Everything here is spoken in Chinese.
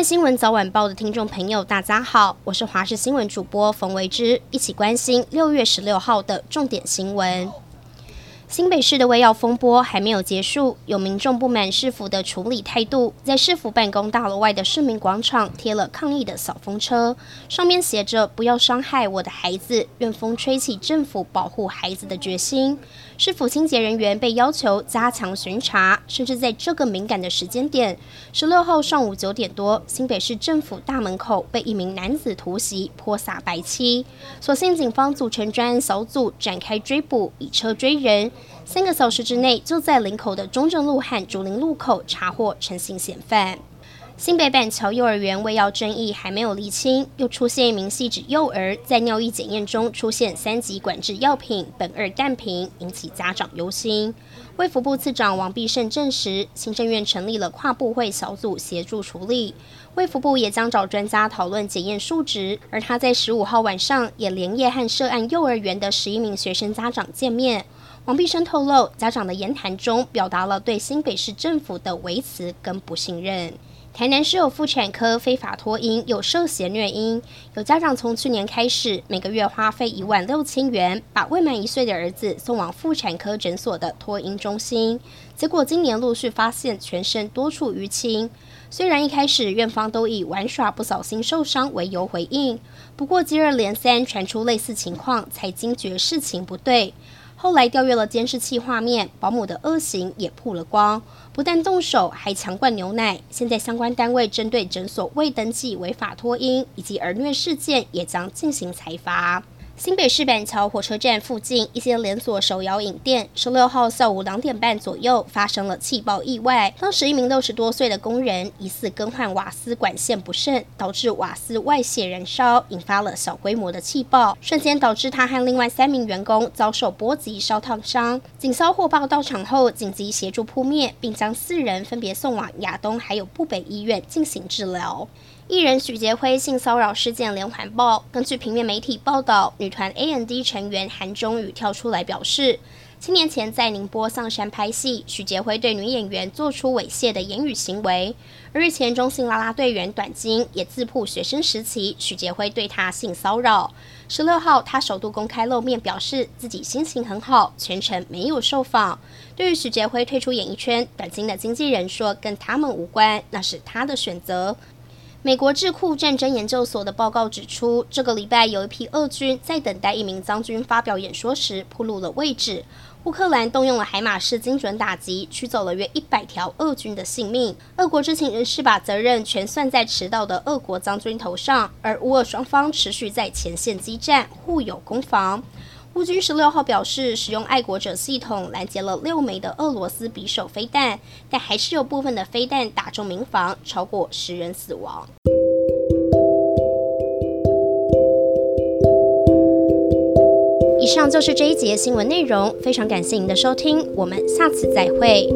位新闻早晚报的听众朋友，大家好，我是华视新闻主播冯维之，一起关心六月十六号的重点新闻。新北市的喂药风波还没有结束，有民众不满市府的处理态度，在市府办公大楼外的市民广场贴了抗议的扫风车，上面写着“不要伤害我的孩子”，愿风吹起政府保护孩子的决心。市府清洁人员被要求加强巡查，甚至在这个敏感的时间点，十六号上午九点多，新北市政府大门口被一名男子突袭，泼洒白漆。所幸警方组成专案小组展开追捕，以车追人，三个小时之内就在林口的中正路和竹林路口查获陈姓嫌犯。新北板桥幼儿园喂药争议还没有厘清，又出现一名细指幼儿在尿液检验中出现三级管制药品苯二氮平，引起家长忧心。卫福部次长王必胜证实，行政院成立了跨部会小组协助处理，卫福部也将找专家讨论检验数值。而他在十五号晚上也连夜和涉案幼儿园的十一名学生家长见面。王必生透露，家长的言谈中表达了对新北市政府的维持跟不信任。台南市有妇产科非法脱婴，有涉嫌虐婴，有家长从去年开始，每个月花费一万六千元，把未满一岁的儿子送往妇产科诊所的托婴中心，结果今年陆续发现全身多处淤青。虽然一开始院方都以玩耍不小心受伤为由回应，不过接二连三传出类似情况，才惊觉事情不对。后来调阅了监视器画面，保姆的恶行也曝了光，不但动手，还强灌牛奶。现在相关单位针对诊所未登记违法脱婴以及儿虐事件，也将进行裁罚。新北市板桥火车站附近，一些连锁手摇饮店，十六号下午两点半左右发生了气爆意外。当时一名六十多岁的工人疑似更换瓦斯管线不慎，导致瓦斯外泄燃烧，引发了小规模的气爆，瞬间导致他和另外三名员工遭受波及烧烫伤。警消获报到场后，紧急协助扑灭，并将四人分别送往亚东还有部北医院进行治疗。艺人许杰辉性骚扰事件连环爆。根据平面媒体报道，女团 A N D 成员韩中宇跳出来表示，七年前在宁波上山拍戏，许杰辉对女演员做出猥亵的言语行为。日前中性啦啦队员短金也自曝学生时期许杰辉对他性骚扰。十六号，他首度公开露面，表示自己心情很好，全程没有受访。对于许杰辉退出演艺圈，短金的经纪人说跟他们无关，那是他的选择。美国智库战争研究所的报告指出，这个礼拜有一批俄军在等待一名将军发表演说时暴露了位置。乌克兰动用了海马式精准打击，取走了约一百条俄军的性命。俄国知情人士把责任全算在迟到的俄国将军头上，而乌俄双方持续在前线激战，互有攻防。乌军十六号表示，使用爱国者系统拦截了六枚的俄罗斯匕首飞弹，但还是有部分的飞弹打中民房，超过十人死亡。以上就是这一节新闻内容，非常感谢您的收听，我们下次再会。